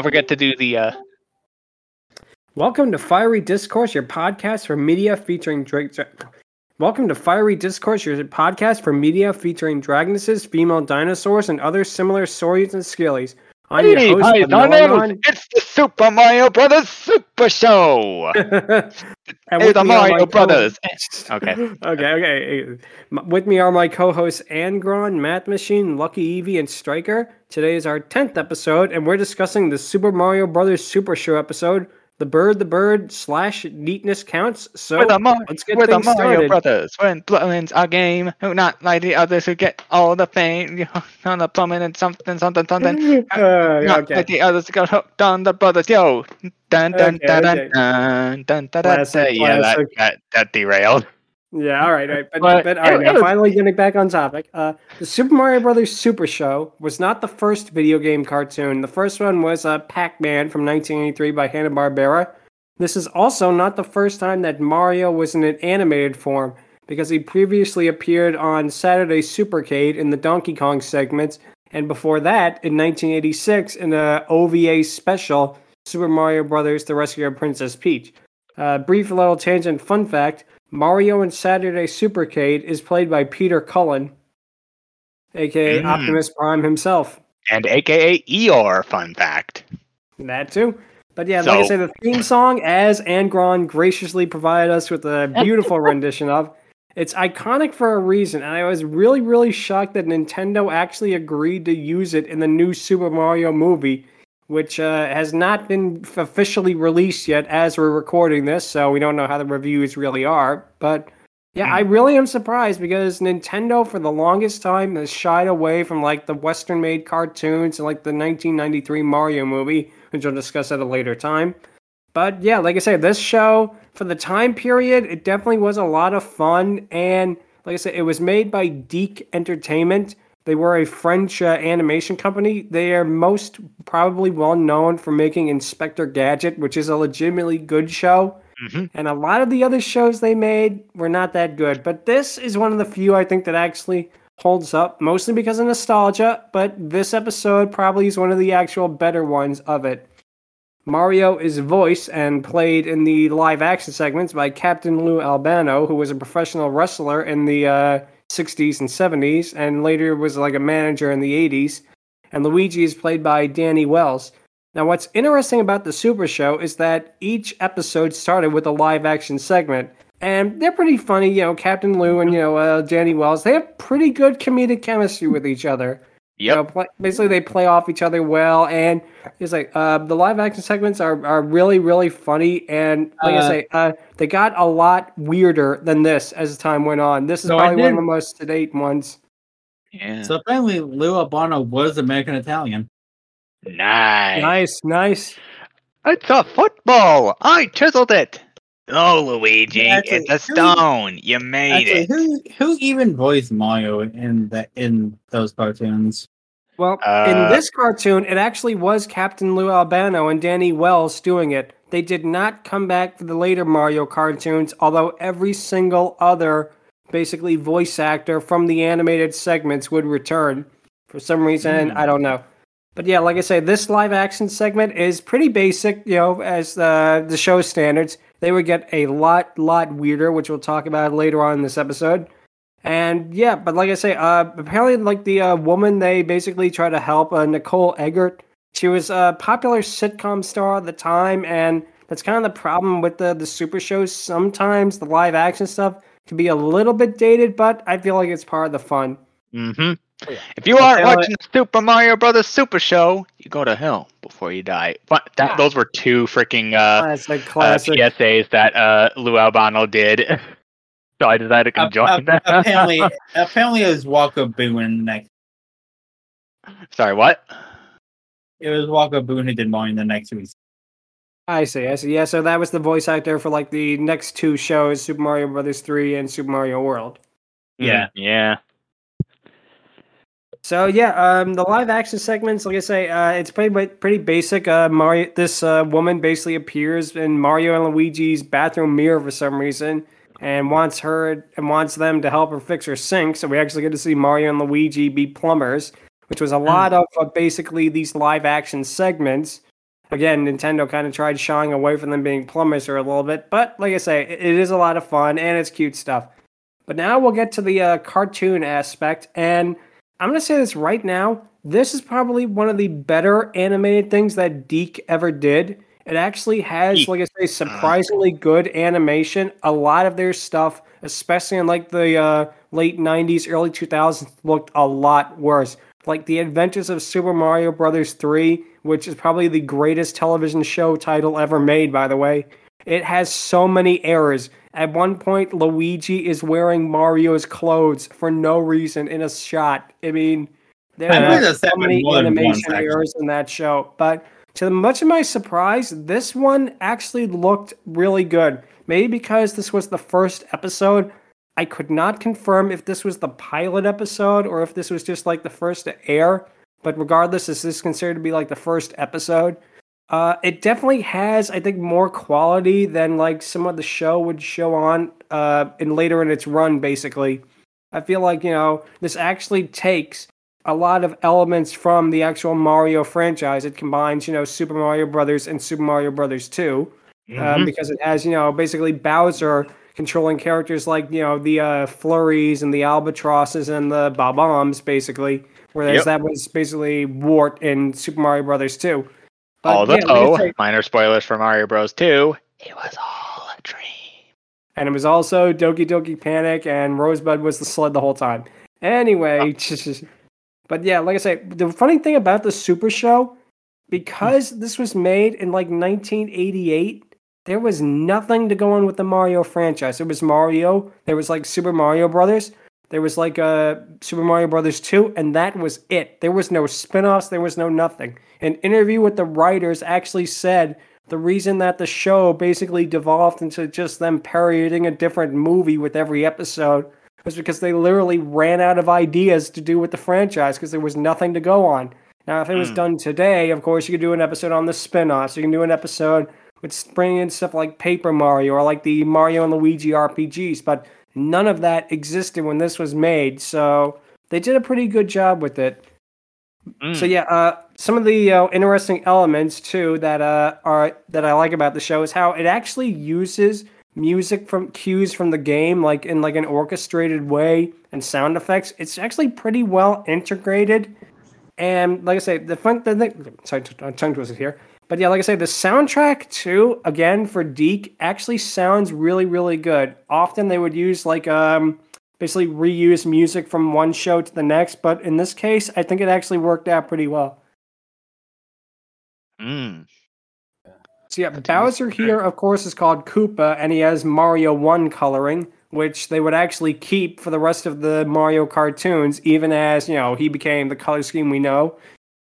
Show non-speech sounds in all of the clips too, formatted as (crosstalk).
Don't forget to do the uh Welcome to Fiery Discourse, your podcast for media featuring Drake. Welcome to Fiery Discourse, your podcast for media featuring dragonesses, female dinosaurs, and other similar saurians and skillies. I'm your Hey, host, hi, Melon. It's the Super Mario Brothers Super Show. (laughs) and Hey, with the me are my Mario co- Brothers. (laughs) okay. okay. Okay. With me are my co-hosts Angron, Mathmachine, Lucky Eevee, and Stryker. Today is our tenth episode, and we're discussing the Super Mario Brothers Super Show episode. The bird, the bird slash neatness counts. So We're the, Mar- let's get we're the Mario started. Brothers. When wins our game, who not like the others who get all the fame. On (laughs) the plumbing and something, something, something. (laughs) Uh, Not okay. like the others who got hooked on the brothers. Yo, dun dun Okay, dun, okay. dun dun dun dun Classic, dun. Yeah, that, that that derailed. Yeah, all right, all right. But, But but, all right, now was- finally getting back on topic. Uh, the Super Mario Brothers Super Show was not the first video game cartoon. The first one was uh, Pac-Man from 1983 by Hanna-Barbera. This is also not the first time that Mario was in an animated form, because he previously appeared on Saturday Supercade in the Donkey Kong segments, and before that, in 1986, in the OVA special, Super Mario Brothers The Rescue of Princess Peach. Uh, brief little tangent fun fact Mario in Saturday Supercade is played by Peter Cullen, aka Mm. Optimus Prime himself. And AKA Eeyore. Fun fact. That too. But yeah, like I So- say, the theme song, as Angron graciously provided us with a beautiful (laughs) rendition of, it's iconic for a reason, and I was really, really shocked that Nintendo actually agreed to use it in the new Super Mario movie, which uh, has not been officially released yet as we're recording this, so we don't know how the reviews really are. But yeah, I really am surprised because Nintendo, for the longest time, has shied away from like the Western-made cartoons and like the 1993 Mario movie, which we'll discuss at a later time. But yeah, like I said, this show for the time period, it definitely was a lot of fun. And like I said, it was made by DiC Entertainment. They were a French uh, animation company. They are most probably well known for making Inspector Gadget, which is a legitimately good show. hmm And a lot of the other shows they made were not that good. But this is one of the few I think that actually holds up, mostly because of nostalgia. But this episode probably is one of the actual better ones of it. Mario is voiced and played in the live action segments by Captain Lou Albano, who was a professional wrestler in the uh, 60s and 70s, and later was like a manager in the 80s. And Luigi is played by Danny Wells. Now, what's interesting about the Super Show is that each episode started with a live action segment. And they're pretty funny, you know, Captain Lou and, you know, uh, Danny Wells. They have pretty good comedic chemistry with each other. You know, play, basically, they play off each other well, and it's like uh, the live action segments are, are really really funny, and like I Uh, say, uh, they got a lot weirder than this as time went on. This is So probably one of the most to date ones. Yeah. So apparently, Lou Albano was American Italian. nice. Nice, nice. It's a football. I chiseled it. Oh, Luigi, Yeah, actually, it's a who- stone. You made Actually, it. who who even voiced Mario in that in those cartoons? Well, Uh, in this cartoon, it actually was Captain Lou Albano and Danny Wells doing it. They did not come back for the later Mario cartoons, although every single other basically voice actor from the animated segments would return. For some reason, Hmm. I don't know. But yeah, like I say, this live action segment is pretty basic, you know, as the the show standards. They would get a lot, lot weirder, which we'll talk about later on in this episode. And yeah, but like I say, uh, apparently, like the uh, woman they basically try to help, uh, Nicole Eggert. She was a popular sitcom star at the time, and that's kind of the problem with the the super shows. Sometimes the live action stuff can be a little bit dated, but I feel like it's part of the fun. Mm-hmm. If you aren't watching the Super Mario Brothers Super Show, you go to hell before you die. But that, Yeah. those were two freaking uh, Classic, uh, classic. PSAs that uh, Lou Albano did. (laughs) so I decided to Uh, join uh, them. apparently, (laughs) apparently, it was Walker Boone in the next. Sorry, what? It was Walker Boone who did Mario in the next week. I see, I see. Yeah, so that was the voice actor for like the next two shows, Super Mario Brothers 3 and Super Mario World. Yeah. Mm, yeah. So yeah, um, the live action segments, like I say, uh, it's pretty pretty basic. Uh, Mario, this uh, woman basically appears in Mario and Luigi's bathroom mirror for some reason, and wants her and wants them to help her fix her sink. So we actually get to see Mario and Luigi be plumbers, which was a lot of uh, basically these live action segments. Again, Nintendo kind of tried shying away from them being plumbers for a little bit, but like I say, it, it is a lot of fun and it's cute stuff. But now we'll get to the uh, cartoon aspect, and I'm gonna say this right now. This is probably one of the better animated things that DiC ever did. It actually has, like I say, surprisingly good animation. A lot of their stuff, especially in like the uh, late '90s, early 2000s, looked a lot worse. Like the Adventures of Super Mario Brothers 3, which is probably the greatest television show title ever made, by the way. It has so many errors. At one point, Luigi is wearing Mario's clothes for no reason in a shot. I mean, there are so many more than once, animation errors in that show. But to much of my surprise, this one actually looked really good. Maybe because this was the first episode. I could not confirm if this was the pilot episode or if this was just like the first to air. But regardless, is this is considered to be like the first episode. Uh, it definitely has, I think, more quality than like some of the show would show on uh, in later in its run. Basically, I feel like you know this actually takes a lot of elements from the actual Mario franchise. It combines, you know, Super Mario Brothers and Super Mario Brothers Two, um, because it has, you know, basically Bowser controlling characters like you know the uh, flurries and the albatrosses and the bob-ombs, basically. Whereas Yep. that was basically Wart in Super Mario Brothers Two. But, Although, yeah, minor spoilers for Mario Bros. 2, it was all a dream. and it was also Doki Doki Panic, and Rosebud was the sled the whole time. Anyway, uh. but yeah, like I say, the funny thing about the Super Show, because (laughs) this was made in like 1988, there was nothing to go on with the Mario franchise. There was Mario, there was like Super Mario Brothers, there was like uh, Super Mario Brothers 2, and that was it. There was no spin offs, there was no nothing. An interview with the writers actually said the reason that the show basically devolved into just them parodying a different movie with every episode was because they literally ran out of ideas to do with the franchise because there was nothing to go on. Now, if it was Mm. done today, of course, you could do an episode on the spin offs. You can do an episode with bringing in stuff like Paper Mario or like the Mario and Luigi RPGs, but none of that existed when this was made. So they did a pretty good job with it. Mm. So yeah, uh, some of the uh, interesting elements too that uh, are that I like about the show is how it actually uses music from cues from the game, like in like an orchestrated way, and sound effects. It's actually pretty well integrated. And like I say, the fun the thing, sorry, uh, tongue twisted here. But yeah, like I say, the soundtrack too, again for DiC, actually sounds really, really good. Often they would use like um basically reuse music from one show to the next, but in this case, I think it actually worked out pretty well. Mm. So yeah, Bowser here, of course, is called Koopa, and he has Mario One coloring, which they would actually keep for the rest of the Mario cartoons, even as you know he became the color scheme we know.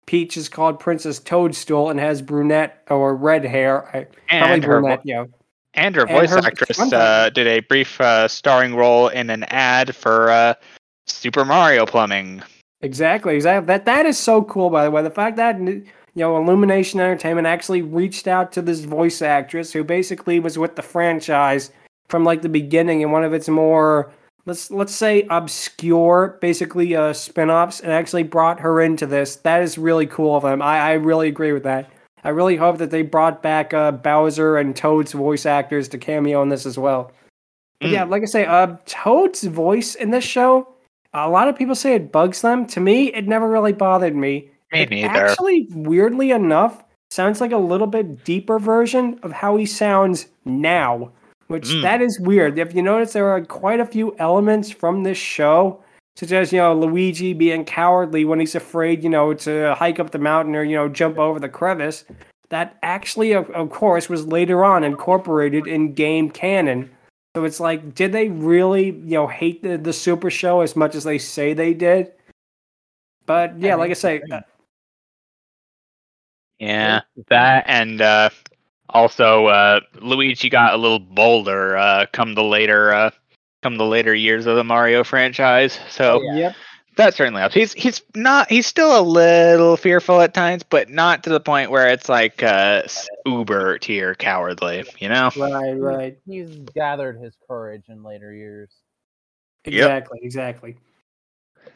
Peach is called Princess Toadstool and has brunette or red hair. I, And her, brunette, know. and her and voice her- actress uh, did a brief uh, starring role in an ad for uh, Super Mario Plumbing. Exactly, exactly. That that is so cool. By the way, the fact that you know Illumination Entertainment actually reached out to this voice actress who basically was with the franchise from like the beginning in one of its more let's let's say obscure, basically uh, spin-offs, and actually brought her into this. That is really cool of them. I I really agree with that. I really hope that they brought back uh, Bowser and Toad's voice actors to cameo in this as well. But Mm. yeah, like I say, uh, Toad's voice in this show, a lot of people say it bugs them. To me, it never really bothered me. Me It neither. Actually, weirdly enough, sounds like a little bit deeper version of how he sounds now, which Mm. that is weird. If you notice, there are quite a few elements from this show, such as you know Luigi being cowardly when he's afraid, you know, to hike up the mountain or you know jump over the crevice. That actually, of, of course, was later on incorporated in game canon. So it's like, did they really, you know, hate the, the Super Show as much as they say they did? But yeah, Yeah, like I say, uh, Yeah, that and uh, also uh, Luigi got a little bolder uh, come the later uh, come the later years of the Mario franchise. So Oh, yeah. that certainly helps. He's he's not he's still a little fearful at times, but not to the point where it's like uh uber tier cowardly, you know? Right, right. He's gathered his courage in later years. Yep. Exactly, exactly.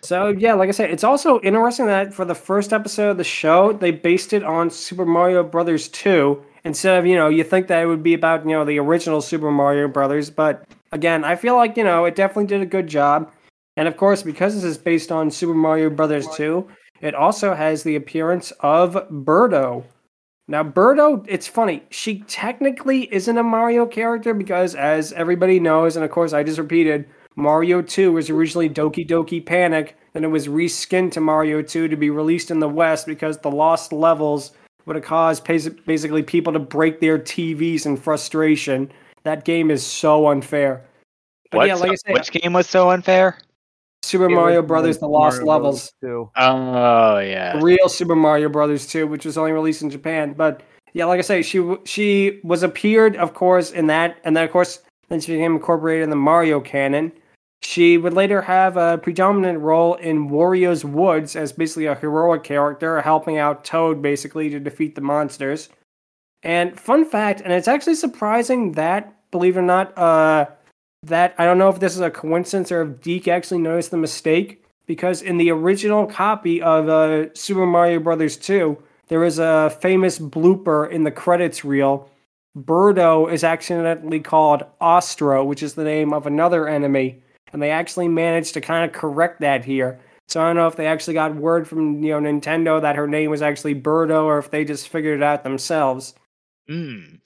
So yeah, like I said, it's also interesting that for the first episode of the show, they based it on Super Mario Brothers 2 instead of, you know, you think that it would be about, you know, the original Super Mario Brothers, but again, I feel like, you know, it definitely did a good job. And of course, because this is based on Super Mario Brothers 2, it also has the appearance of Birdo. Now, Birdo, it's funny, she technically isn't a Mario character because, as everybody knows, and of course I just repeated, Mario 2 was originally Doki Doki Panic, then it was reskinned to Mario 2 to be released in the West because the lost levels would have caused basically people to break their TVs in frustration. That game is so unfair. But What's, yeah, like I said, which game was so unfair? Super It Mario Brothers: The Lost Mario Levels, too. Oh yeah. real Super Mario Brothers 2, which was only released in Japan. But yeah, like I say, she she was appeared, of course, in that, and then of course, then she became incorporated in the Mario canon. She would later have a predominant role in Wario's Woods as basically a heroic character, helping out Toad basically to defeat the monsters. And fun fact, and it's actually surprising that, believe it or not, uh, that I don't know if this is a coincidence or if DiC actually noticed the mistake, because in the original copy of uh, Super Mario Brothers 2, there is a famous blooper in the credits reel. Birdo is accidentally called Ostro, which is the name of another enemy, and they actually managed to kind of correct that here. So I don't know if they actually got word from you know Nintendo that her name was actually Birdo, or if they just figured it out themselves. Mm.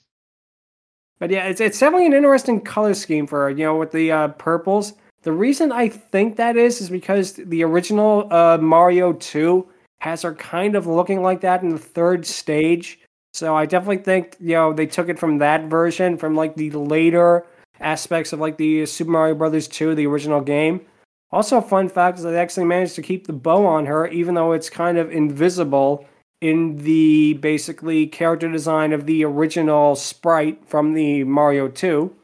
But yeah, it's it's definitely an interesting color scheme for her, you know, with the uh, purples. The reason I think that is is because the original uh, Mario 2 has her kind of looking like that in the third stage. So I definitely think, you know, they took it from that version, from like the later aspects of like the Super Mario Brothers 2, the original game. Also, fun fact is they actually managed to keep the bow on her, even though it's kind of invisible in the basically character design of the original sprite from the Mario 2.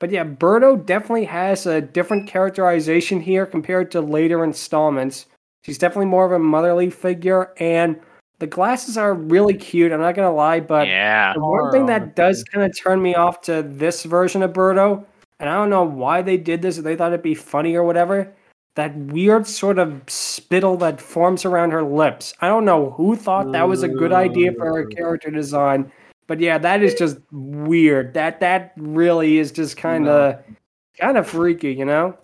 But yeah, Birdo definitely has a different characterization here compared to later installments. She's definitely more of a motherly figure, and the glasses are really cute. I'm not gonna lie, but yeah. the one thing that oh, does kind of turn me off to this version of Birdo, and I don't know why they did this, if they thought it'd be funny or whatever, that weird sort of spittle that forms around her lips. I don't know who thought that was a good idea for her character design, but yeah, that is just weird. That that really is just kind of kind of freaky, you know?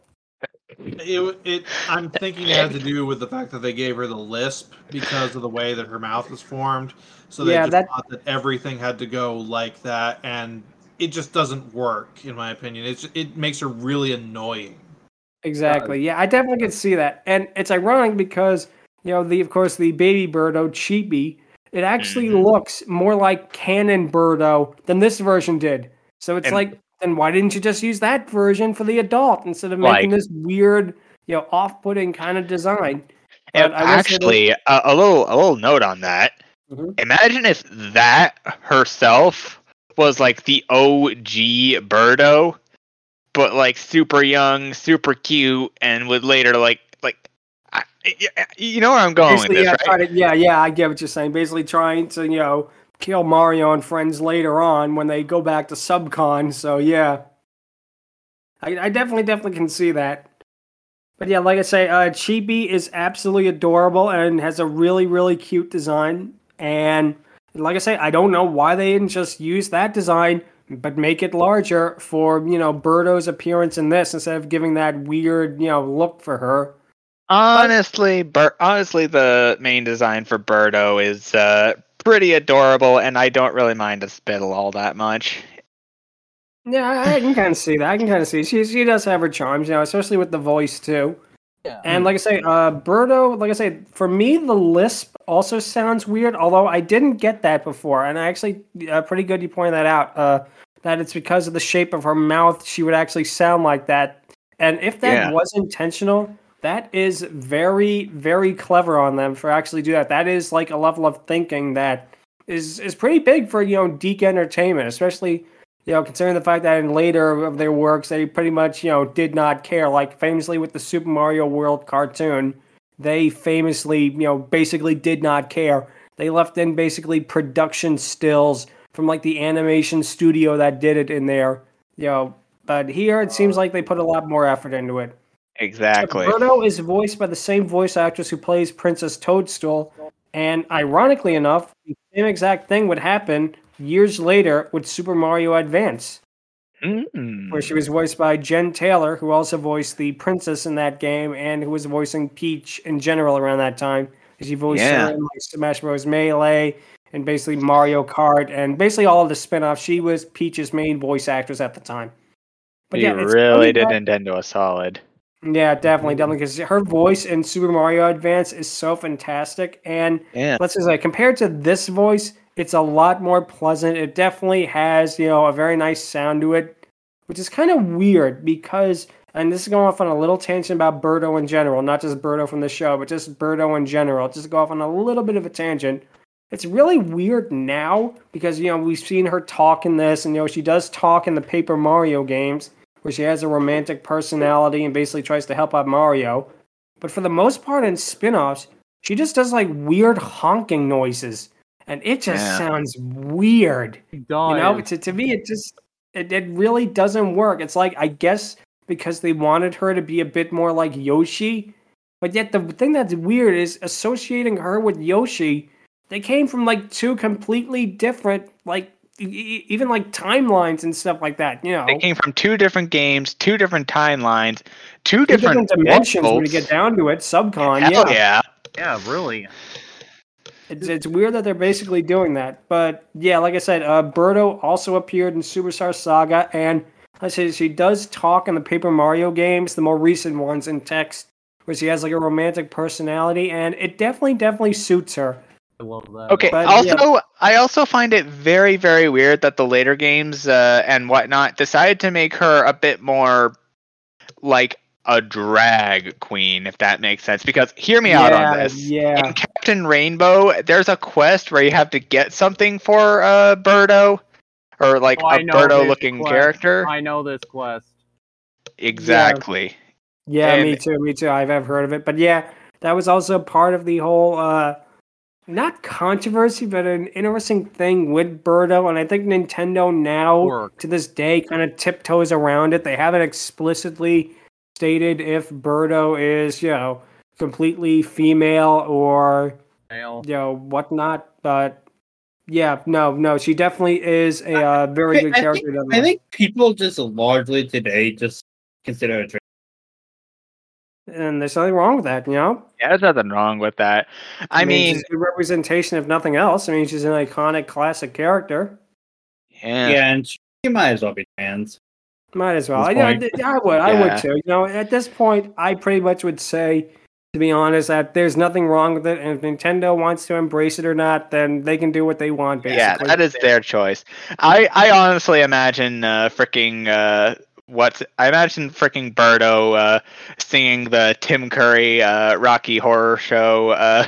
It, it, I'm thinking it had to do with the fact that they gave her the lisp because of the way that her mouth is formed. So they Yeah, just that- thought that everything had to go like that, and it just doesn't work, in my opinion. It's it makes her really annoying. Exactly. Yeah, I definitely can see that. And it's ironic because, you know, the of course the baby birdo Chibi, it actually Mhm. looks more like canon birdo than this version did. So it's And- like then why didn't you just use that version for the adult instead of making Like- this weird, you know, off-putting kind of design? And But I will say actually, a, a little a little note on that. Mhm. Imagine if that herself was like the OG Birdo, but like super young, super cute, and would later like like. I, you know where I'm going with this, yeah, right? to- yeah, yeah, I get what you're saying. Basically, trying to you know kill Mario and friends later on when they go back to Subcon. So yeah, I, I definitely, definitely can see that. But yeah, like I say, uh, Chibi is absolutely adorable and has a really, really cute design. And like I say, I don't know why they didn't just use that design, but make it larger for you know Birdo's appearance in this instead of giving that weird you know look for her. Honestly, Bir- honestly, the main design for Birdo is uh, pretty adorable, and I don't really mind a spittle all that much. Yeah, I, I can (laughs) kind of see that. I can kind of see she she does have her charms, you know, especially with the voice too. Yeah. And like I say, uh, Birdo, like I say, for me the lisp also sounds weird. Although I didn't get that before, and I actually uh, pretty good you pointed that out. Uh, that it's because of the shape of her mouth, she would actually sound like that. And if that Yeah. was intentional, that is very very clever on them for actually do that. That is like a level of thinking that is is pretty big for you know DiC Entertainment, especially you know, considering the fact that in later of their works they pretty much, you know, did not care. Like famously with the Super Mario World cartoon, they famously, you know, basically did not care. They left in basically production stills from like the animation studio that did it in there, you know. But here it seems like they put a lot more effort into it. Exactly. Birdo is voiced by the same voice actress who plays Princess Toadstool, and ironically enough, the same exact thing would happen years later with Super Mario Advance, Mm. where she was voiced by Jen Taylor, who also voiced the princess in that game and who was voicing Peach in general around that time. She voiced Yeah. her in like Smash Bros. Melee and basically Mario Kart and basically all of the spin-offs. She was Peach's main voice actress at the time. But you yeah, really did Nintendo a solid. Yeah, definitely, mm-hmm. definitely, because her voice in Super Mario Advance is so fantastic, and Yeah. let's just say compared to this voice, it's a lot more pleasant. It definitely has, you know, a very nice sound to it, which is kind of weird because, and this is going off on a little tangent about Birdo in general, not just Birdo from the show, but just Birdo in general. Just go off on a little bit of a tangent. It's really weird now because you know we've seen her talk in this, and you know she does talk in the Paper Mario games where she has a romantic personality and basically tries to help out Mario. But for the most part in spin-offs, she just does like weird honking noises. And it just Yeah. sounds weird. You know, to, to me it just it, it really doesn't work. It's like I guess because they wanted her to be a bit more like Yoshi. But yet the thing that's weird is associating her with Yoshi, they came from like two completely different like even like timelines and stuff like that, you know. They came from two different games, two different timelines, two two different, different dimensions when you get down to it. Subcon, Hell yeah. yeah. Yeah, really. It's, it's weird that they're basically doing that. But yeah, like I said, uh, Birdo also appeared in Superstar Saga, and I say she does talk in the Paper Mario games, the more recent ones in text, where she has like a romantic personality, and it definitely, definitely suits her. I love that. Okay. But, also, I also find it very, very weird that the later games uh, and whatnot decided to make her a bit more like a drag queen, if that makes sense. Because hear me out on this. Yeah, In Captain Rainbow, there's a quest where you have to get something for uh, Birdo, or like Oh, I a know this Birdo-looking character. I know this quest. Exactly. yeah, me and- too, me too. I've ever heard of it, but yeah, that was also part of the whole. uh not controversy, but an interesting thing with Birdo, and I think Nintendo now Work. to this day kind of tiptoes around it. They haven't explicitly stated if Birdo is, you know, completely female or Male. you know whatnot. But yeah, no, no, she definitely is a uh, very good I character. think, I think people just largely today just consider it. And there's nothing wrong with that, you know. Yeah, there's nothing wrong with that. I mean, she's a representation, of nothing else. I mean, she's an iconic, classic character. yeah. Yeah, and she might as well be trans. Might as well. I, I. I would. I would too. You know, at this point, I pretty much would say, to be honest, that there's nothing wrong with it. And if Nintendo wants to embrace it or not, then they can do what they want. Basically. Yeah, that is their choice. I I honestly imagine uh, freaking uh, what's I imagine freaking Birdo uh, singing the Tim Curry uh, Rocky Horror Show uh,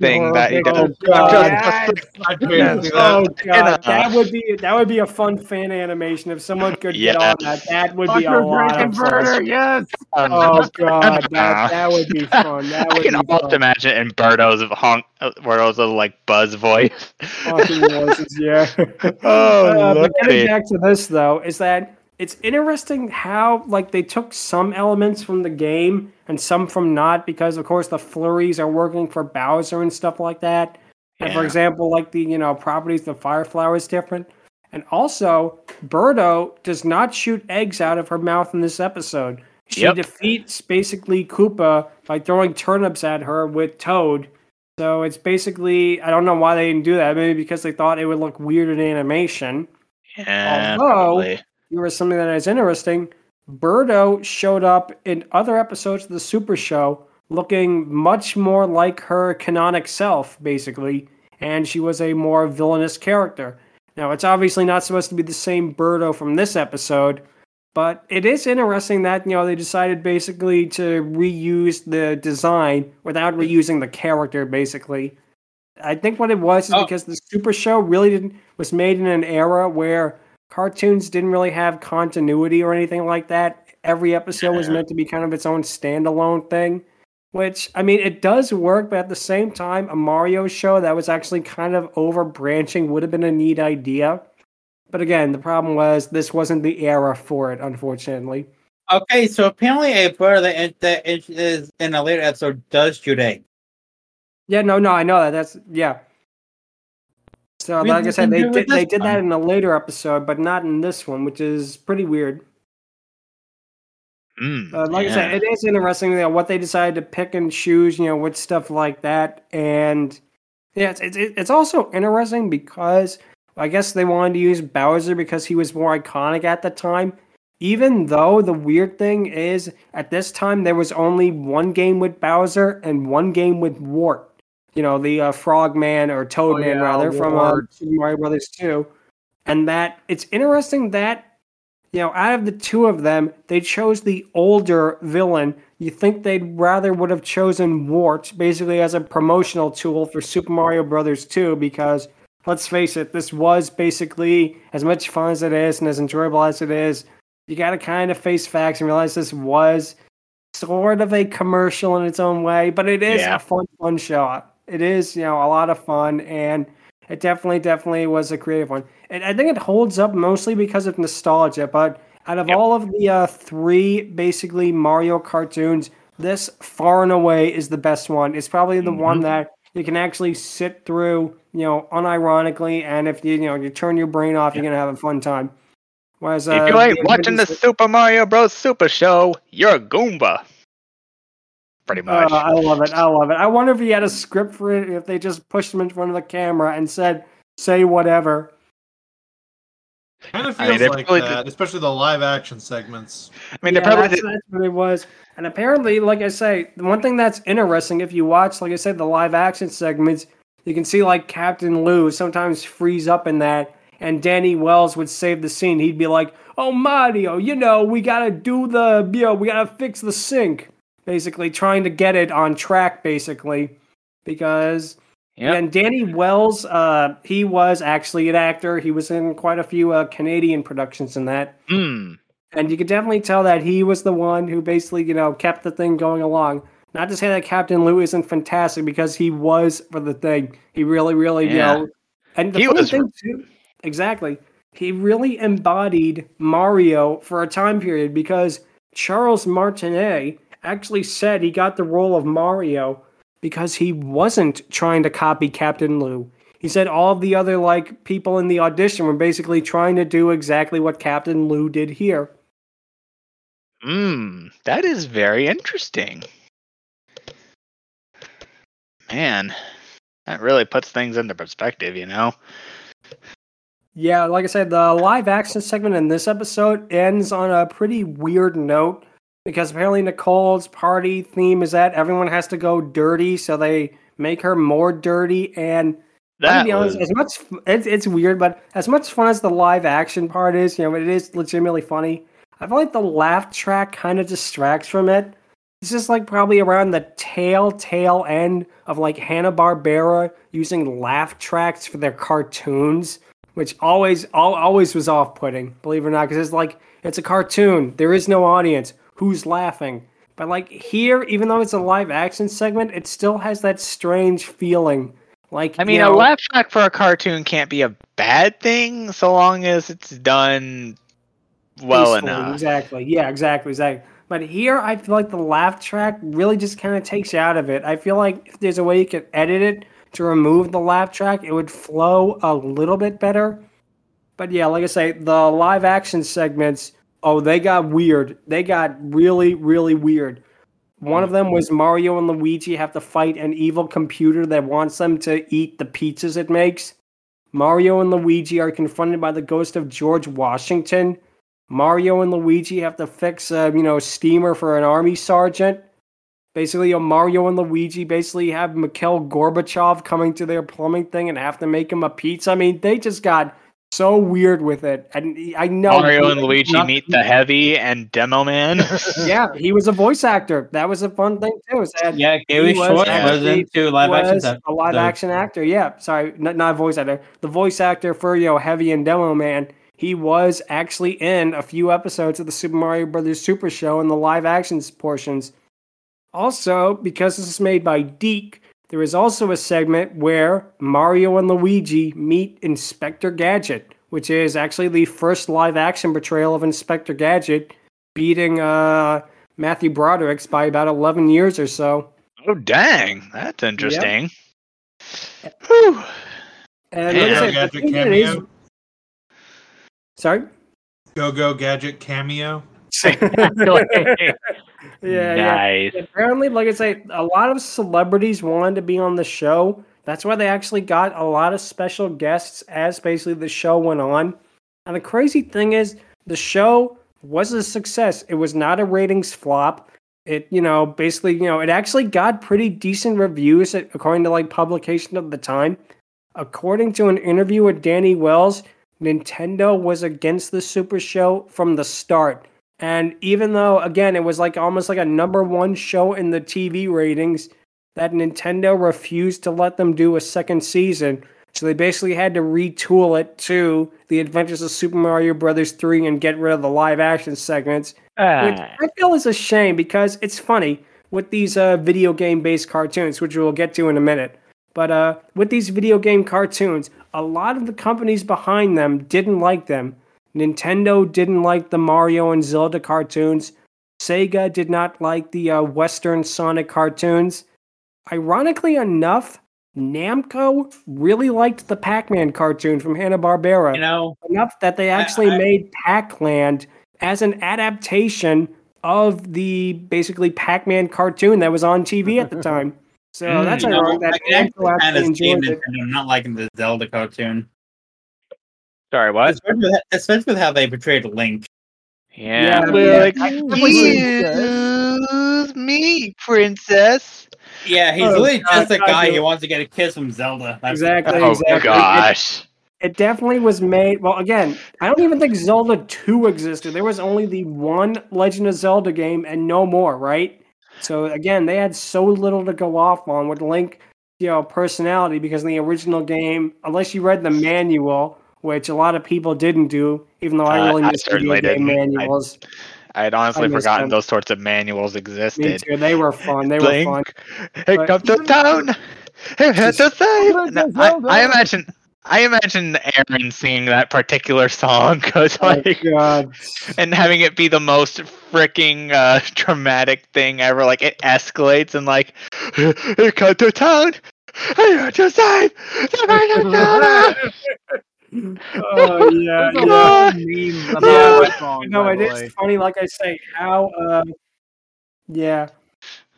thing that he Oh does. god! (laughs) I paid to Oh that. god! That would be that would be a fun fan animation if someone could get on that. That would be a lot of fun. yes. Oh god, (laughs) that that would be fun. (laughs) That I can be almost fun. imagine in Birdo's honk, uh, Birdo's little like buzz voice. Fucking voices, yeah. Oh, Uh, but getting back to this though, is that it's interesting how like they took some elements from the game and some from not, because of course the flurries are working for Bowser and stuff like that. And for example, like the you know properties, the fire flower is different. And also, Birdo does not shoot eggs out of her mouth in this episode. She Yep. defeats basically Koopa by throwing turnips at her with Toad. So it's basically I don't know why they didn't do that. Maybe because they thought it would look weird in animation. Yeah, Although- probably. Was something that is interesting. Birdo showed up in other episodes of the Super Show looking much more like her canonic self, basically, and she was a more villainous character. Now, it's obviously not supposed to be the same Birdo from this episode, but it is interesting that, you know, they decided basically to reuse the design without reusing the character, basically. I think what it was is Oh. because the Super Show really didn't was made in an era where cartoons didn't really have continuity or anything like that. Every episode was meant to be kind of its own standalone thing, which I mean, it does work, but at the same time, a Mario show that was actually kind of over branching would have been a neat idea. But again, the problem was this wasn't the era for it, unfortunately. Okay, so apparently a brother that, is in a later episode does shoot. Yeah, no, no, I know that. That's yeah. So, We like I said, they did they did that in a later episode, but not in this one, which is pretty weird. Mm, Uh, like I said, it is interesting you know, what they decided to pick and choose, you know, with stuff like that. And yeah, it's, it's, it's also interesting because I guess they wanted to use Bowser because he was more iconic at the time. Even though the weird thing is, at this time, there was only one game with Bowser and one game with Wart. You know, the uh, Frogman or Toadman, yeah, rather, from uh, Super Mario Brothers 2. And that it's interesting that you know, out of the two of them, they chose the older villain. You think they'd rather would have chosen Wart basically as a promotional tool for Super Mario Brothers 2 because let's face it, this was basically as much fun as it is and as enjoyable as it is. You got to kind of face facts and realize this was sort of a commercial in its own way, but it is Yeah. a fun, fun show. It is, you know, a lot of fun and it definitely, definitely was a creative one. And I think it holds up mostly because of nostalgia. But out of Yep. all of the uh, three basically Mario cartoons, this far and away is the best one. It's probably the one Mhm. that you can actually sit through, you know, unironically. And if you, you know, you turn your brain off, you're gonna have a fun time. Whereas, uh, if you ain't watching the Super Mario Bros. Super Show, you're a Goomba. Pretty much. Uh, I love it. I love it. I wonder if he had a script for it. If they just pushed him in front of the camera and said, "Say whatever." Kind of I feels mean, like probably that, especially the live action segments. I mean, yeah, they probably that's, that's what it was. And apparently, like I say, the one thing that's interesting, if you watch, like I said, the live action segments, you can see like Captain Lou sometimes freeze up in that, and Danny Wells would save the scene. He'd be like, "Oh Mario, you know, we gotta do the, you know, we gotta fix the sink." Basically, trying to get it on track, basically, because Yep. and Danny Wells, uh, he was actually an actor. He was in quite a few uh, Canadian productions in that. Mm. And you could definitely tell that he was the one who basically, you know, kept the thing going along. Not to say that Captain Lou isn't fantastic because he was for the thing. He really, really, you Yeah. know. And the He funny was- thing too, exactly, he really embodied Mario for a time period because Charles Martinet actually said he got the role of Mario because he wasn't trying to copy Captain Lou. He said all of the other like people in the audition were basically trying to do exactly what Captain Lou did here. Mmm, That is very interesting. Man, that really puts things into perspective, you know? Yeah, like I said, the live action segment in this episode ends on a pretty weird note because apparently Nicole's party theme is that everyone has to go dirty, so they make her more dirty. And That to be honest, was, as much it's it's weird, but as much fun as the live action part is, you know, it is legitimately funny. I feel like the laugh track kind of distracts from it. This is like probably around the tail tail end of like Hanna Barbera using laugh tracks for their cartoons, which always al- always was off putting. Believe it or not, because it's like it's a cartoon. There is no audience. Who's laughing? But like here, even though it's a live action segment, it still has that strange feeling. Like I you mean, know, a laugh track for a cartoon can't be a bad thing so long as it's done well enough. Exactly. Yeah, exactly, exactly. But here, I feel like the laugh track really just kind of takes you out of it. I feel like if there's a way you could edit it to remove the laugh track, it would flow a little bit better. But yeah, like I say, the live action segments, oh, they got weird. They got really, really weird. One of them was Mario and Luigi have to fight an evil computer that wants them to eat the pizzas it makes. Mario and Luigi are confronted by the ghost of George Washington. Mario and Luigi have to fix a you know steamer for an army sergeant. Basically, Mario and Luigi basically have Mikhail Gorbachev coming to their plumbing thing and have to make him a pizza. I mean, they just got so weird with it. And I know Mario and Luigi not- meet the Heavy and Demo Man. (laughs) Yeah, he was a voice actor. That was a fun thing too. Is Yeah, Gary He was Short was actually- into live was stuff. a live so- action actor. Yeah, sorry, not, not a voice actor. The voice actor for you know Heavy and Demo Man. he was actually in a few episodes of the Super Mario Brothers Super Show in the live actions portions. Also, because this is made by DiC, there is also a segment where Mario and Luigi meet Inspector Gadget, which is actually the first live action portrayal of Inspector Gadget, beating uh, Matthew Broderick's by about 11 years or so. Oh dang, that's interesting. Whew. And Yeah, like I said, Gadget thing that is- cameo. Sorry? Go Go Gadget cameo. (laughs) yeah, yeah. Apparently, like I say, a lot of celebrities wanted to be on the show. That's why they actually got a lot of special guests as basically the show went on. And the crazy thing is, the show was a success. It was not a ratings flop. It, you know, basically, you know, it actually got pretty decent reviews according to like publication of the time. According to an interview with Danny Wells, Nintendo was against the Super Show from the start. And even though, again, it was like almost like a number one show in the TV ratings, that Nintendo refused to let them do a second season. So they basically had to retool it to The Adventures of Super Mario Brothers 3 and get rid of the live action segments. Which Ah, I feel is a shame because it's funny with these uh, video game based cartoons, which we'll get to in a minute. But uh, with these video game cartoons, a lot of the companies behind them didn't like them. Nintendo didn't like the Mario and Zelda cartoons. Sega did not like the uh, Western Sonic cartoons. Ironically enough, Namco really liked the Pac Man cartoon from Hanna-Barbera You know, enough that they actually I- made Pac-Land as an adaptation of the basically Pac-Man cartoon that was on TV at the (laughs) time. So Mm. that's you know, that I can actually kind of see. Nintendo not liking the Zelda cartoon, sorry, what? especially with, especially with how they portrayed Link. Yeah, Yeah, well, yeah. excuse me, princess. Yeah, he's Oh, really just a guy you- who wants to get a kiss from Zelda. That's- Exactly. Oh exactly. It- gosh. It, definitely was made. Well, again, I don't even think Zelda 2 existed. There was only the one Legend of Zelda game and no more, right? So again, they had so little to go off on with Link, you know, personality because in the original game, unless you read the manual, which a lot of people didn't do, even though I Uh, really I miss video game didn't. I- manuals. I had honestly I forgotten them. those sorts of manuals existed. They were fun. They were fun. hey, But- come to town. Hey, head to save. No, I, I imagine, I imagine Aaron singing that particular song (laughs) because Oh, like, God. and having it be the most freaking uh, dramatic thing ever. Like it escalates and like, hey, come to town. Hey, to save. (laughs) Oh yeah, There's a yeah. lot of memes (laughs) about Yeah, song. No, by it the is way. funny. Like I say, how, uh, yeah,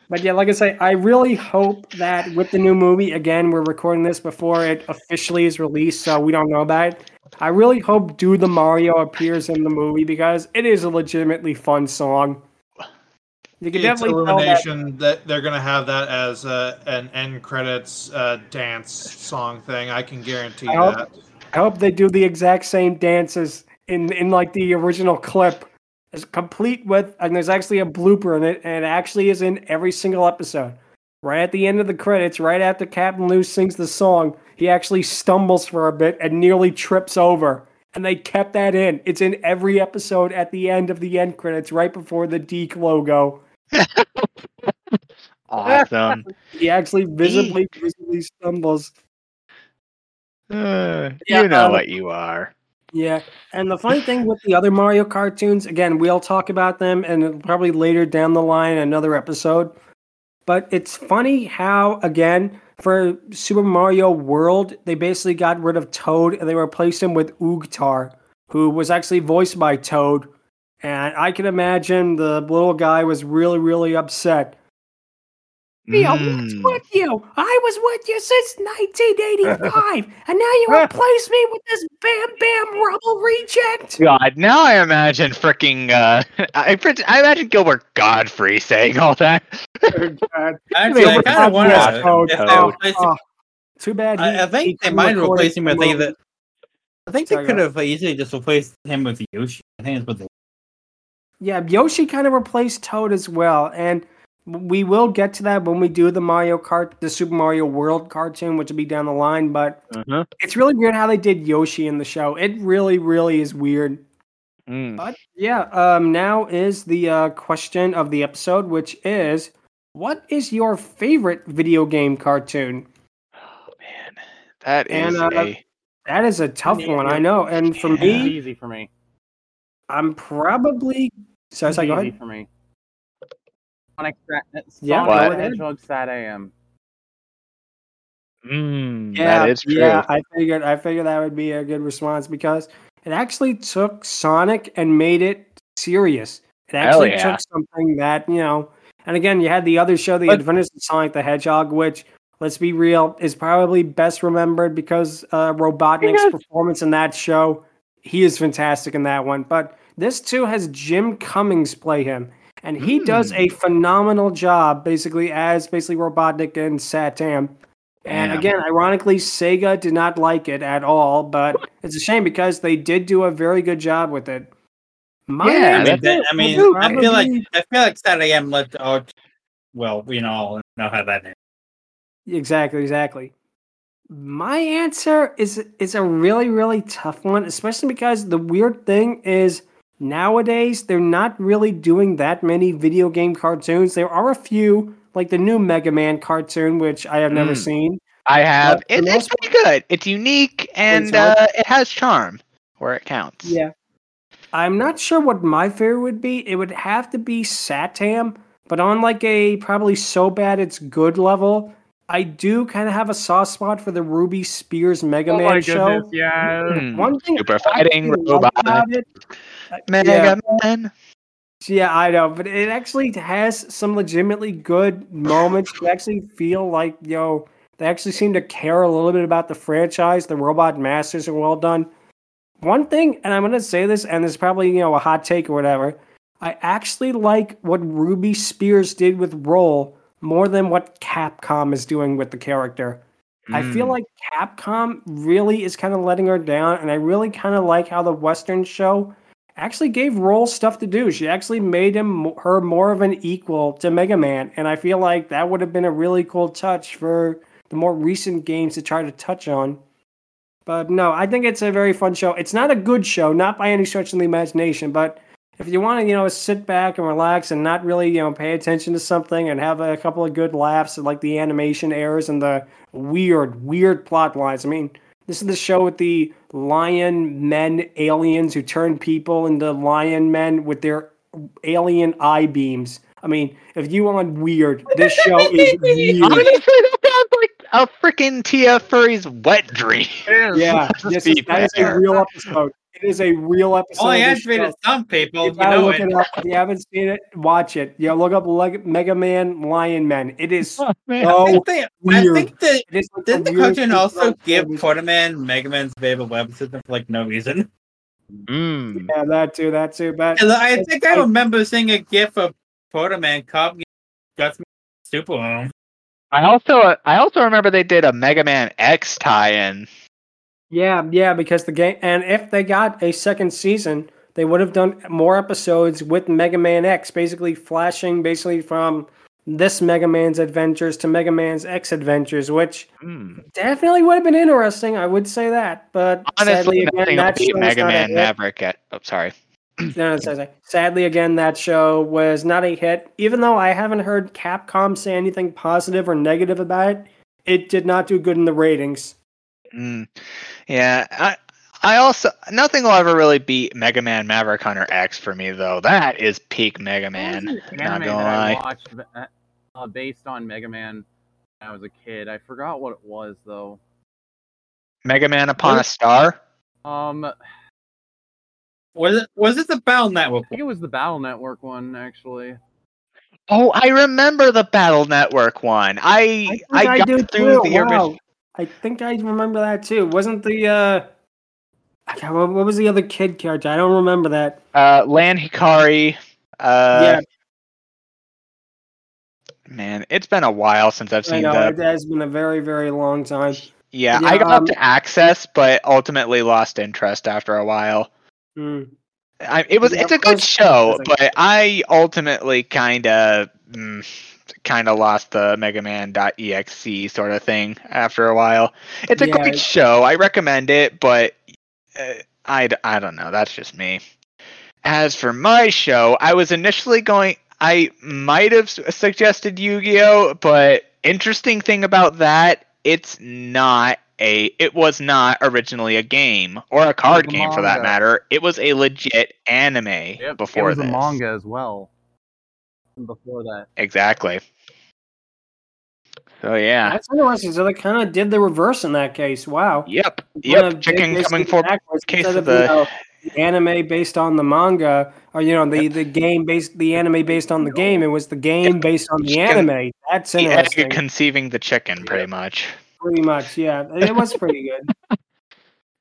but yeah, like I say, I really hope that with the new movie, again, we're recording this before it officially is released, so we don't know about it. I really hope "Do the Mario" appears in the movie because it is a legitimately fun song. You can It's definitely tell that. That they're gonna have that as uh, an end credits uh, dance song thing. I can guarantee I hope- that. I hope they do the exact same dances in in like the original clip. It's complete with, and there's actually a blooper in it, and it actually is in every single episode. Right at the end of the credits, right after Captain Lou sings the song, he actually stumbles for a bit and nearly trips over. And they kept that in. It's in every episode at the end of the end credits, right before the DiC logo. (laughs) awesome. He actually visibly, visibly stumbles. Uh, Yeah, you know um, what you are. Yeah, and the funny thing with the other Mario cartoons, again, we'll talk about them and probably later down the line another episode. But it's funny how, again, for Super Mario World, they basically got rid of Toad and they replaced him with Oogtar, who was actually voiced by Toad. And I can imagine the little guy was really, really upset. Yeah, what's Mm. with you? I was with you since 1985, (laughs) and now you replace me with this Bam Bam Rubble reject. God, now I imagine freaking. Uh, (laughs) I, I imagine Gilbert Gottfried saying all that. (laughs) Actually, I kind of want replaced to. If they Oh, replace oh, too bad. he- I, I think they might replace him with the either. I think they could have easily just replaced him with Yoshi. I think that's what they. Yeah, Yoshi kind of replaced Toad as well. And we will get to that when we do the Mario Kart, the Super Mario World cartoon, which will be down the line. But Mhm. it's really weird how they did Yoshi in the show. It really, really is weird. Mm. But yeah, um, now is the uh, question of the episode, which is, what is your favorite video game cartoon? Oh man, that And, is uh, a That is a tough Yeah, one, yeah. I know. And for It's me, easy for me. I'm probably. So, so go easy ahead. for me. Sonic, uh, Yeah, Sonic go the. Hedgehog Sad I AM. mm, Yeah, that is true. yeah. I figured, I figured that would be a good response because it actually took Sonic and made it serious. It actually yeah. took something that you know. And again, you had the other show, The But- Adventures of Sonic the Hedgehog, which let's be real, is probably best remembered because uh, Robotnik's Yes. performance in that show. He is fantastic in that one. But this too has Jim Cummings play him. And he does Hmm. a phenomenal job basically as basically Robotnik and Satam. And Damn. again, ironically, Sega did not like it at all, but it's a shame because they did do a very good job with it. My Yeah, I mean, that- I, mean I feel like I feel like Saturday AM left out. Well, we all know how that ends. Exactly, exactly. My answer is is a really really tough one, especially because the weird thing is nowadays they're not really doing that many video game cartoons. There are a few, like the new Mega Man cartoon, which I have never Mm. seen. I have. It, it's pretty good. It's unique and sorry? uh, it has charm where it counts. Yeah. I'm not sure what my favorite would be. It would have to be Satam, but on like a probably so bad it's good level. I do kind of have a soft spot for the Ruby Spears Mega Man show. yeah. Hmm. One thing Super I fighting actually like robot. about it, uh, Mega yeah, Man. yeah, I know, but it actually has some legitimately good moments. You actually feel like yo, know they actually seem to care a little bit about the franchise. The Robot Masters are well done. One thing, and I'm gonna say this, and this is probably you know a hot take or whatever. I actually like what Ruby Spears did with Roll more than what Capcom is doing with the character. I feel Mm. like Capcom really is kind of letting her down, and I really kind of like how the Western show actually gave Roll stuff to do. She actually made him her more of an equal to Mega Man, and I feel like that would have been a really cool touch for the more recent games to try to touch on. But no, I think it's a very fun show. It's not a good show, not by any stretch of the imagination, but if you want to, you know, sit back and relax and not really, you know, pay attention to something and have a couple of good laughs at like the animation errors and the weird, weird plot lines. I mean, this is the show with the lion men aliens who turn people into lion men with their alien eye beams. I mean, if you want weird, this show is weird. (laughs) Honestly, that sounds like a freaking Tia Furry's wet dream. Yeah, (laughs) Let's this is, that is a real episode. It is a real episode. Only of this show. activated some people. You You gotta know look it. it up. If you haven't seen it, watch it. Yeah, look up Leg- Mega Man Lion Men. It is so I Oh, think, they, I think the it is like didn't the weirdest cartoon also give I've ever Quarterman Mega Man's favorite weapon system for like no reason? Mm. Yeah, that too, that too. But And I think I I- remember seeing a gif of Quarterman Cop Guts Super Home. I also I also remember they did a Mega Man X tie-in. Yeah, yeah, because the game, and if they got a second season, they would have done more episodes with Mega Man X, basically flashing basically from this Mega Man's adventures to Mega Man's X adventures, which Mm. definitely would have been interesting. I would say that, but Honestly, sadly, again, that beat Mega Man. Maverick. At, oh, sorry. (clears throat) No, no, sorry. Sadly, again, that show was not a hit. Even though I haven't heard Capcom say anything positive or negative about it, it did not do good in the ratings. Mm. Yeah, I I also nothing will ever really beat Mega Man Maverick Hunter X for me though. That is peak Mega Man. What was Not anime gonna that I watched uh, uh, based on Mega Man when I was a kid. I forgot what it was though. Mega Man Upon What? a Star. Um, Was it was it the Battle Network? I think it was the Battle Network one actually. Oh, I remember the Battle Network one. I think I, got do through too. the Wow. original. I think I remember that too. Wasn't the uh, I what was the other kid character? I don't remember that. Uh, Lan Hikari. Uh, yeah, man, it's been a while since I've I seen know the. it has been a very, very long time. Yeah, Yeah, I got up um, to Axess, but ultimately lost interest after a while. Hmm. I, it was Yeah, it's a good show, but I ultimately kind of mm, kind of lost the Mega Man.exe sort of thing after a while. It's a Yeah. great show. I recommend it, but uh, I, d- I don't know. That's just me. As for my show, I was initially going. I might have suggested Yu-Gi-Oh, but interesting thing about that, it's not a. It was not originally a game or a card a game for that matter. It was a legit anime Yep, before it was this. a manga as well. Before that, Exactly. So yeah. That's interesting. So they kind of did the reverse in that case. Wow. Yep. Yep. of Chicken coming for case of you the- know, the anime based on the manga, or you know the the game based the anime based on the game. It was the game based on the Chicken- anime. That's interesting. conceiving the chicken, pretty much. Pretty much, yeah. It was pretty good. (laughs)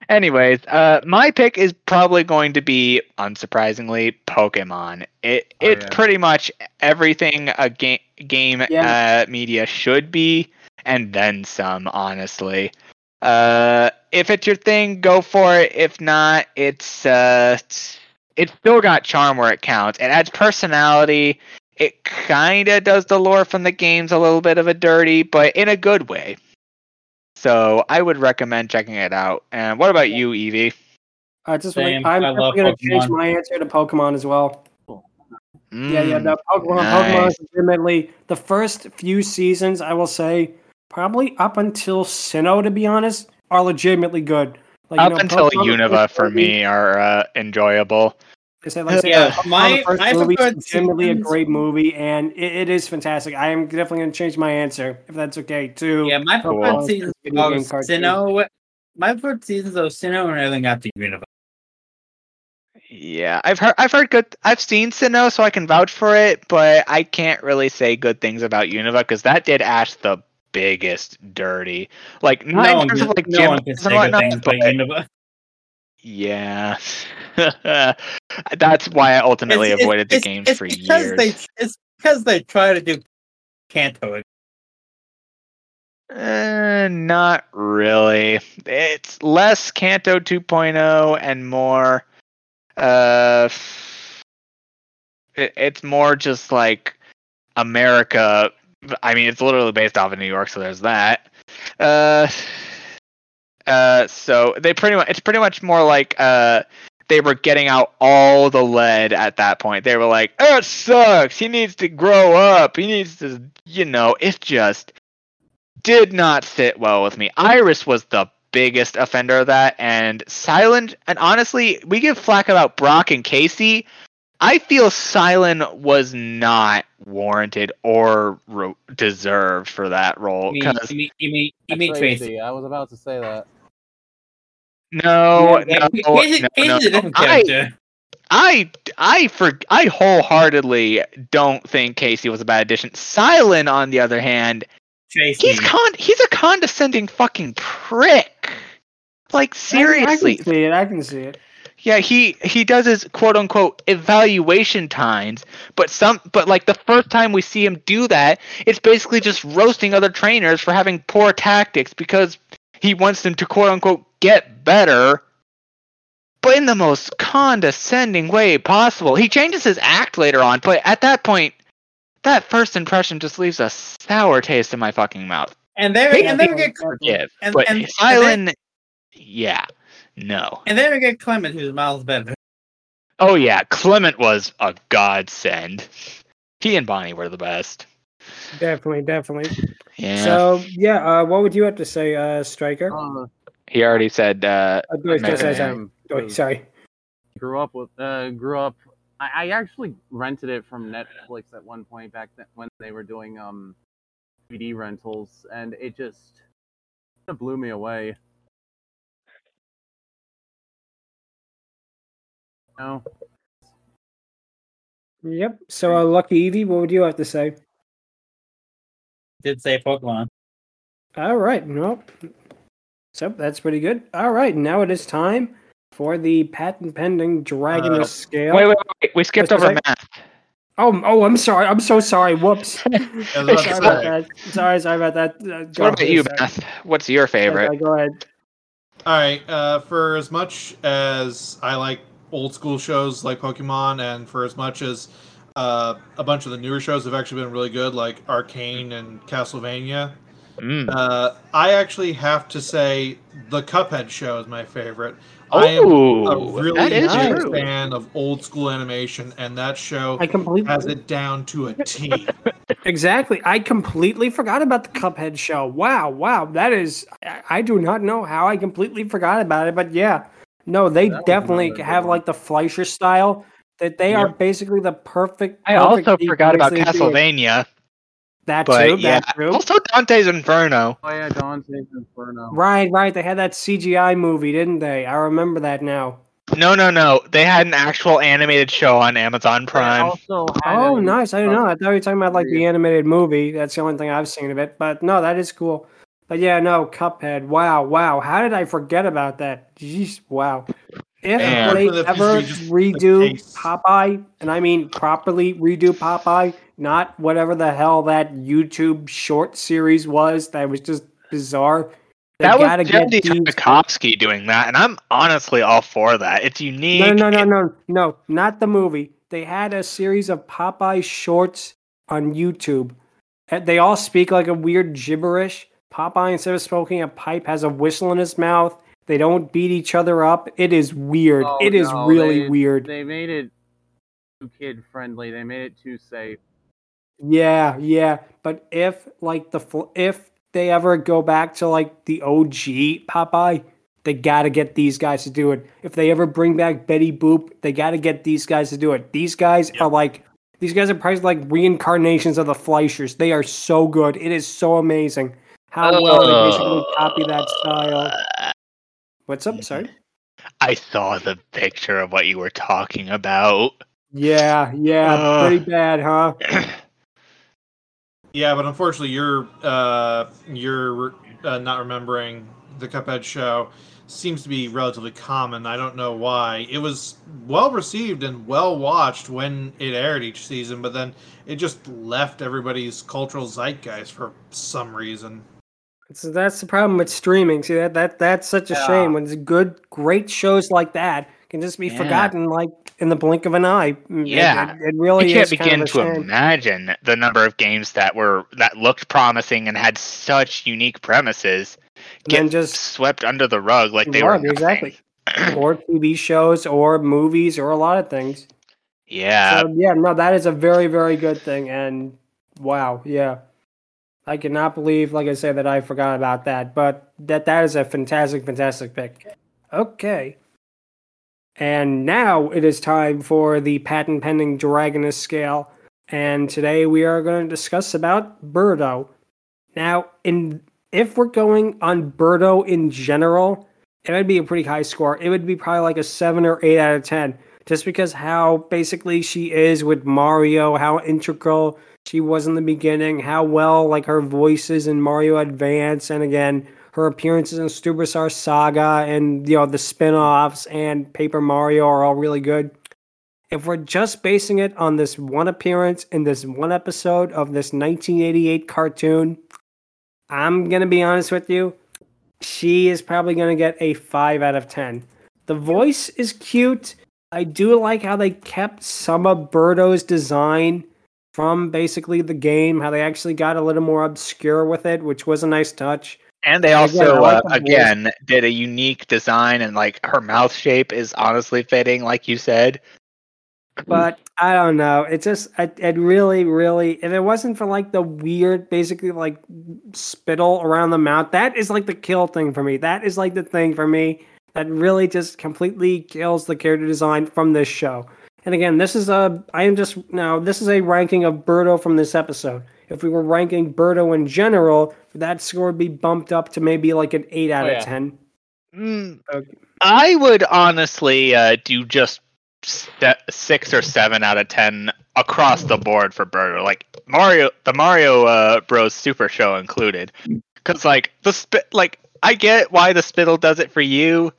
Anyways, uh, my pick is probably going to be, unsurprisingly, Pokemon. It Oh, it's yeah. pretty much everything a game game Yeah. uh, media should be, and then some. Honestly, uh, if it's your thing, go for it. If not, it's uh, it's, it's still got charm where it counts. It adds personality. It kind of does the lore from the games a little bit of a dirty, but in a good way. So I would recommend checking it out. And what about you, Eevee? I just Same. I'm I gonna change my answer to Pokemon as well. Yeah, yeah. Mm, The Pokemon, Pokemon is legitimately the first few seasons. I will say, probably up until Sinnoh, to be honest, are legitimately good. Like, you Up know, until Pokemon Unova for me are uh, enjoyable. I say, like, Yeah, Pokemon my- the first my movie is preferred legitimately a great movie, and it, it is fantastic. I am definitely going to change my answer if that's okay too. Yeah, my Cool. preferred seasons Video of game. Sinnoh. My preferred seasons of Sinnoh and everything got to Unova. Yeah, I've heard I've heard good. I've seen Sinnoh, so I can vouch for it, but I can't really say good things about Unova because that did Ash the biggest dirty. Like not No in one terms can, of like no gym one can and say good whatnot, things about but Unova. Yeah. (laughs) That's why I ultimately It's- avoided the it's- games it's for because years. They, it's because they try to do Kanto. Uh, not really. It's less Kanto 2.0 and more. Uh, it, it's more just like America. I mean, it's literally based off of New York, so there's that. Uh, uh, so they pretty much. It's pretty much more like uh. They were getting out all the lead at that point. They were like, "Oh, it sucks. He needs to grow up. He needs to, you know." It just did not sit well with me. Iris was the biggest offender of that, and Cilan. And honestly, we give flack about Brock and Casey. I feel Cilan was not warranted or ro- deserved for that role. You mean, you mean, you mean, you mean crazy. Tracey? I was about to say that. No, Yeah, no, no, no. different I, character. I, I, for, I wholeheartedly don't think Casey was a bad addition. Cilan, on the other hand, Tracey. he's con, he's a condescending fucking prick. Like seriously, I can see it. I can see it. Yeah, he he does his quote unquote evaluation times, but some but like the first time we see him do that, it's basically just roasting other trainers for having poor tactics because he wants them to quote unquote get better, but in the most condescending way possible. He changes his act later on, but at that point, that first impression just leaves a sour taste in my fucking mouth. and there, Hey, and then we get, Forgive, And- but and- and Cilan, yeah, no. and then we get Clemont, who's miles better. Oh yeah, Clemont was a godsend. He and Bonnie were the best. Definitely, definitely. Yeah. So yeah, uh, what would you have to say, uh, Stryker? Uh, he already said uh Uh, do it, Mega sorry, sorry, Oh, sorry. grew up with uh grew up I, I actually rented it from Netflix at one point back then when they were doing um DVD rentals and it just it blew me away. No. Yep. So, uh, LuckyEevee, what would you have to say? Did say Pokemon. All right. Nope. So that's pretty good. All right. Now it is time for the patent pending Dragon Uh, scale. Wait, wait, wait. We skipped over that? math. Oh, oh, I'm sorry. I'm so sorry. Whoops. (laughs) Sorry about to about say. that. Sorry, sorry about that. Uh, What about ahead, you, sorry. Math? What's your favorite? Okay, go ahead. All right. Uh, for as much as I like old school shows like Pokemon, and for as much as uh, a bunch of the newer shows have actually been really good, like Arcane and Castlevania. Mm. Uh, I actually have to say the Cuphead show is my favorite. I am a Oh, really big true. fan of old school animation, and that show I completely has it down to a T. (laughs) exactly. I completely forgot about the Cuphead show. Wow, wow, that is. I, I do not know how I completely forgot about it, but yeah, no, they That definitely have like the Fleischer style. That they are basically the perfect. I perfect also forgot about sequence. Castlevania, That but too. yeah, That too. also Dante's Inferno. Oh yeah, Dante's Inferno. Right, right. They had that CGI movie, didn't they? I remember that now. No, no, no. They had an actual animated show on Amazon Prime. Oh, a- nice. I don't know. I thought you were talking about like the animated movie. That's the only thing I've seen of it. But no, that is cool. But yeah, no, Cuphead. Wow, wow. How did I forget about that? Jeez, wow. If Man. they Unfortunately, that ever just redo case. Popeye, and I mean properly redo Popeye, not whatever the hell that YouTube short series was that was just bizarre. They that gotta was get Genndy these- Tartakovsky doing that, and I'm honestly all for that. It's unique. No, no, no, no, no, not the movie. They had a series of Popeye shorts on YouTube. Uh, they all speak like a weird gibberish. Popeye, instead of smoking a pipe, has a whistle in his mouth. They don't beat each other up. It is weird. Oh, it is no, really they- weird. They made it too kid friendly. They made it too safe. Yeah, yeah. But if like the if they ever go back to like the OG Popeye, they gotta get these guys to do it. If they ever bring back Betty Boop, they gotta get these guys to do it. These guys are like these guys are probably like reincarnations of the Fleischers. They are so good. It is so amazing how well they basically copy that style. What's up? Sorry. I saw the picture of what you were talking about. Yeah, yeah, Ugh. pretty bad, huh? (clears throat) Yeah, but unfortunately, you're uh, you're uh, not remembering the Cuphead show. Seems to be relatively common. I don't know why. It was well received and well watched when it aired each season, but then it just left everybody's cultural zeitgeist for some reason. So that's the problem with streaming. See that that that's such a Yeah. shame when it's good, great shows like that can just be Yeah. forgotten like in the blink of an eye. Mm, it- Yeah. it, it really I can't is begin kind of to shame. imagine the number of games that were that looked promising and had such unique premises And get just swept under the rug like they Rug, were nothing. exactly. or (clears throat) TV shows or movies or a lot of things. yeah, so yeah, no, that is a very very good thing. And wow, yeah, I cannot believe, like I said, that I forgot about that. But that that is a fantastic, fantastic pick. Okay. And now it is time for the patent pending Dragoness scale. And today we are going to discuss about Birdo. Now, in if we're going on Birdo in general, it would be a pretty high score. It would be probably like a seven or eight out of ten, just because how basically she is with Mario, how integral she was in the beginning, how well like her voices in Mario Advance, and again her appearances in Superstar Saga and you know the spin-offs and Paper Mario are all really good. If we're just basing it on this one appearance in this one episode of this 1988 cartoon, I'm gonna be honest with you. She is probably gonna get a five out of ten. The voice is cute. I do like how they kept some of Birdo's design from basically the game. How they actually got a little more obscure with it, which was a nice touch. and they also uh, again did a unique design and like her mouth shape is honestly fitting, like you said. But I don't know. It just it, it really, really if it wasn't for like the weird basically like spittle around the mouth, that is like the kill thing for me. That is like the thing for me that really just completely kills the character design from this show. And again, this is a I am just now this is a ranking of Birdo from this episode. If we were ranking Birdo in general, that score would be bumped up to maybe like an eight out Oh, of yeah. ten. Mm, Okay. I would honestly uh, do just se- six or seven out of ten across the board for Birdo. Like Mario, the Mario uh, Bros. Super Show included, because like the spit, like I get why the spittle does it for you,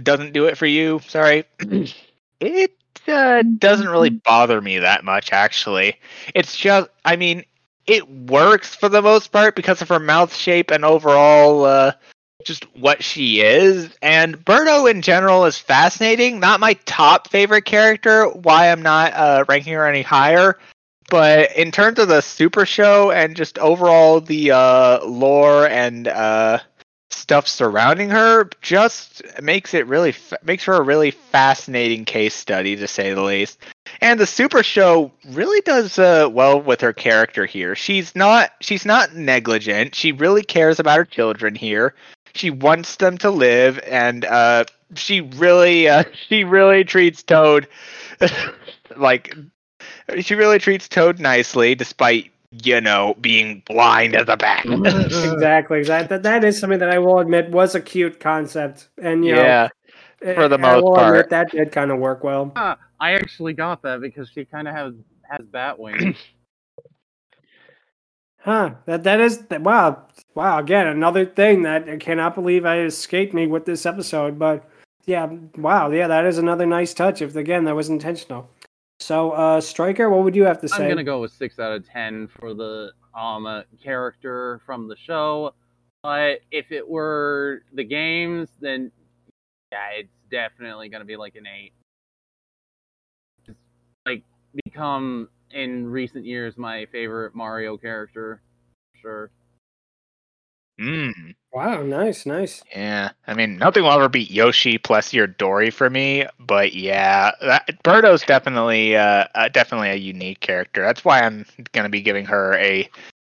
doesn't do it for you. Sorry, (clears throat) it uh, doesn't really bother me that much. Actually, it's just, I mean, it works for the most part because of her mouth shape and overall. Uh, just what she is. And Birdo in general is fascinating. Not my top favorite character. Why I'm not uh, ranking her any higher. But in terms of the Super Show and just overall the uh, lore and uh, stuff surrounding her, just makes it really fa- makes her a really fascinating case study to say the least. And the Super Show really does uh, well with her character here. She's not she's not negligent. She really cares about her children here. She wants them to live, and uh, she really uh, (laughs) she really treats Toad (laughs) like she really treats Toad nicely, despite you know being blind as a bat. exactly. That, that that is something that I will admit was a cute concept, and you yeah, know, for the I most will part. admit that did kind of work well. Ah, I actually got that because she kind of has has bat wings. (clears throat) Huh? That that is wow, wow. Again, another thing that I cannot believe I escaped me with this episode. But yeah, wow, yeah, that is another nice touch. If again that was intentional. So, uh, Stryker, what would you have to say? I'm gonna go with six out of ten for the um uh, character from the show. But if it were the games, then yeah, it's definitely gonna be like an eight. It's like become in recent years my favorite Mario character. Sure. Mm, Wow, nice, nice. yeah, I mean nothing will ever beat Yoshi plus your Dory for me, but yeah, that, Birdo's definitely uh, uh definitely a unique character. That's why I'm gonna be giving her a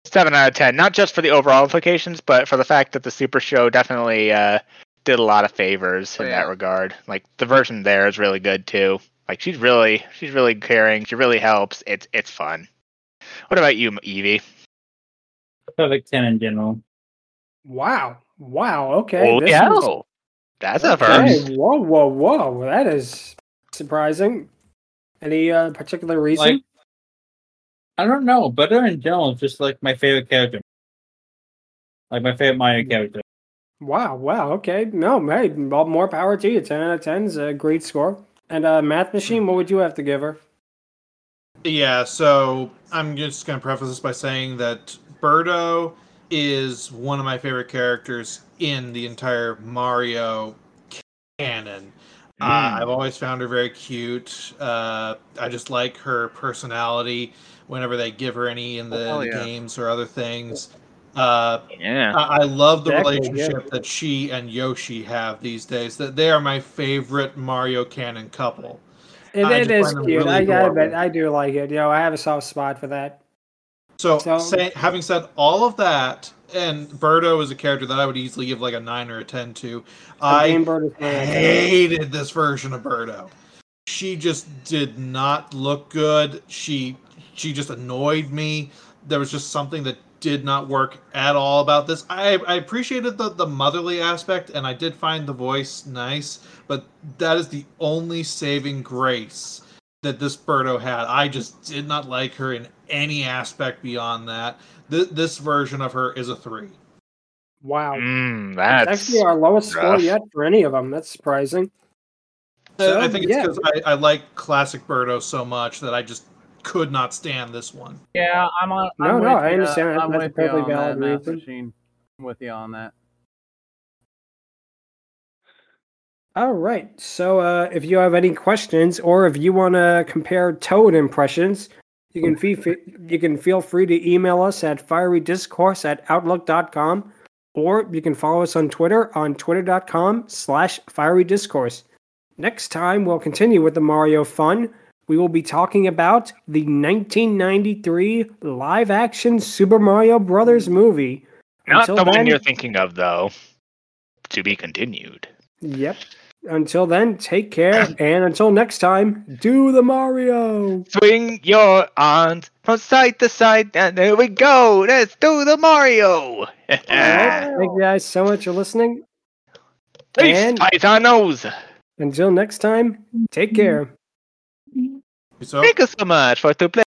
seven out of ten, not just for the overall implications, but for the fact that the Super Show definitely uh did a lot of favors Oh, in yeah. that regard. Like the version there is really good too. Like she's really she's really caring. She really helps. It's it's fun. What about you, Eevee? Perfect 10 in general. Wow, wow. Okay. Oh this yeah, is- that's a okay, first. Whoa, whoa, whoa. That is surprising. Any uh, particular reason? Like, I don't know, but her in general is just like my favorite character. Like my favorite Mario character. Wow, wow, okay. No, hey, well, more power to you. 10 out of 10 is a great score. And uh, Mathmachine, what would you have to give her? Yeah, so I'm just going to preface this by saying that Birdo is one of my favorite characters in the entire Mario canon. Uh, Mm. I've always found her very cute. Uh, I just like her personality whenever they give her any in the, hell the yeah. games or other things. Uh, Yeah. I I love the Exactly, relationship that she and Yoshi have these days. That they are my favorite Mario canon couple. It, I it just is find them cute. really I gotta admit, adorable. I do like it. You know, I have a soft spot for that. So, So- say, having said all of that, and Birdo is a character that I would easily give like a nine or a ten to. I Game Bird is very- hated this version of Birdo. She just did not look good. She she just annoyed me. There was just something that did not work at all about this. I, I appreciated the, the motherly aspect and I did find the voice nice, but that is the only saving grace that this Birdo had. I just did not like her in any aspect beyond that. Th- this version of her is a three. Wow. Mm, That's that's actually our lowest score yet for any of them. That's surprising. So, I think it's yeah. because I, I like classic Birdo so much that I just could not stand this one. Yeah, I'm on. No, I'm no, with I ya. understand. That's- I'm that's a with you perfectly on valid that, reason. Machine. I'm with you on that. All right. So, uh, if you have any questions or if you want to compare Toad impressions, you can feel you can feel free to email us at fierydiscourse at outlook.com or you can follow us on Twitter on twitter.com slash fierydiscourse. Next time, we'll continue with the Mario fun. We will be talking about the 1993 live action Super Mario Brothers movie. not Until the one you're thinking of, though. To be continued. Yep. Until then, take care, (coughs) and until next time, do the Mario. Swing your arms from side to side, and there we go. Let's do the Mario. (laughs) All right. Thank you guys so much for listening. Peace, And- paisanos. Until next time, take care. So Thank you so much for to play.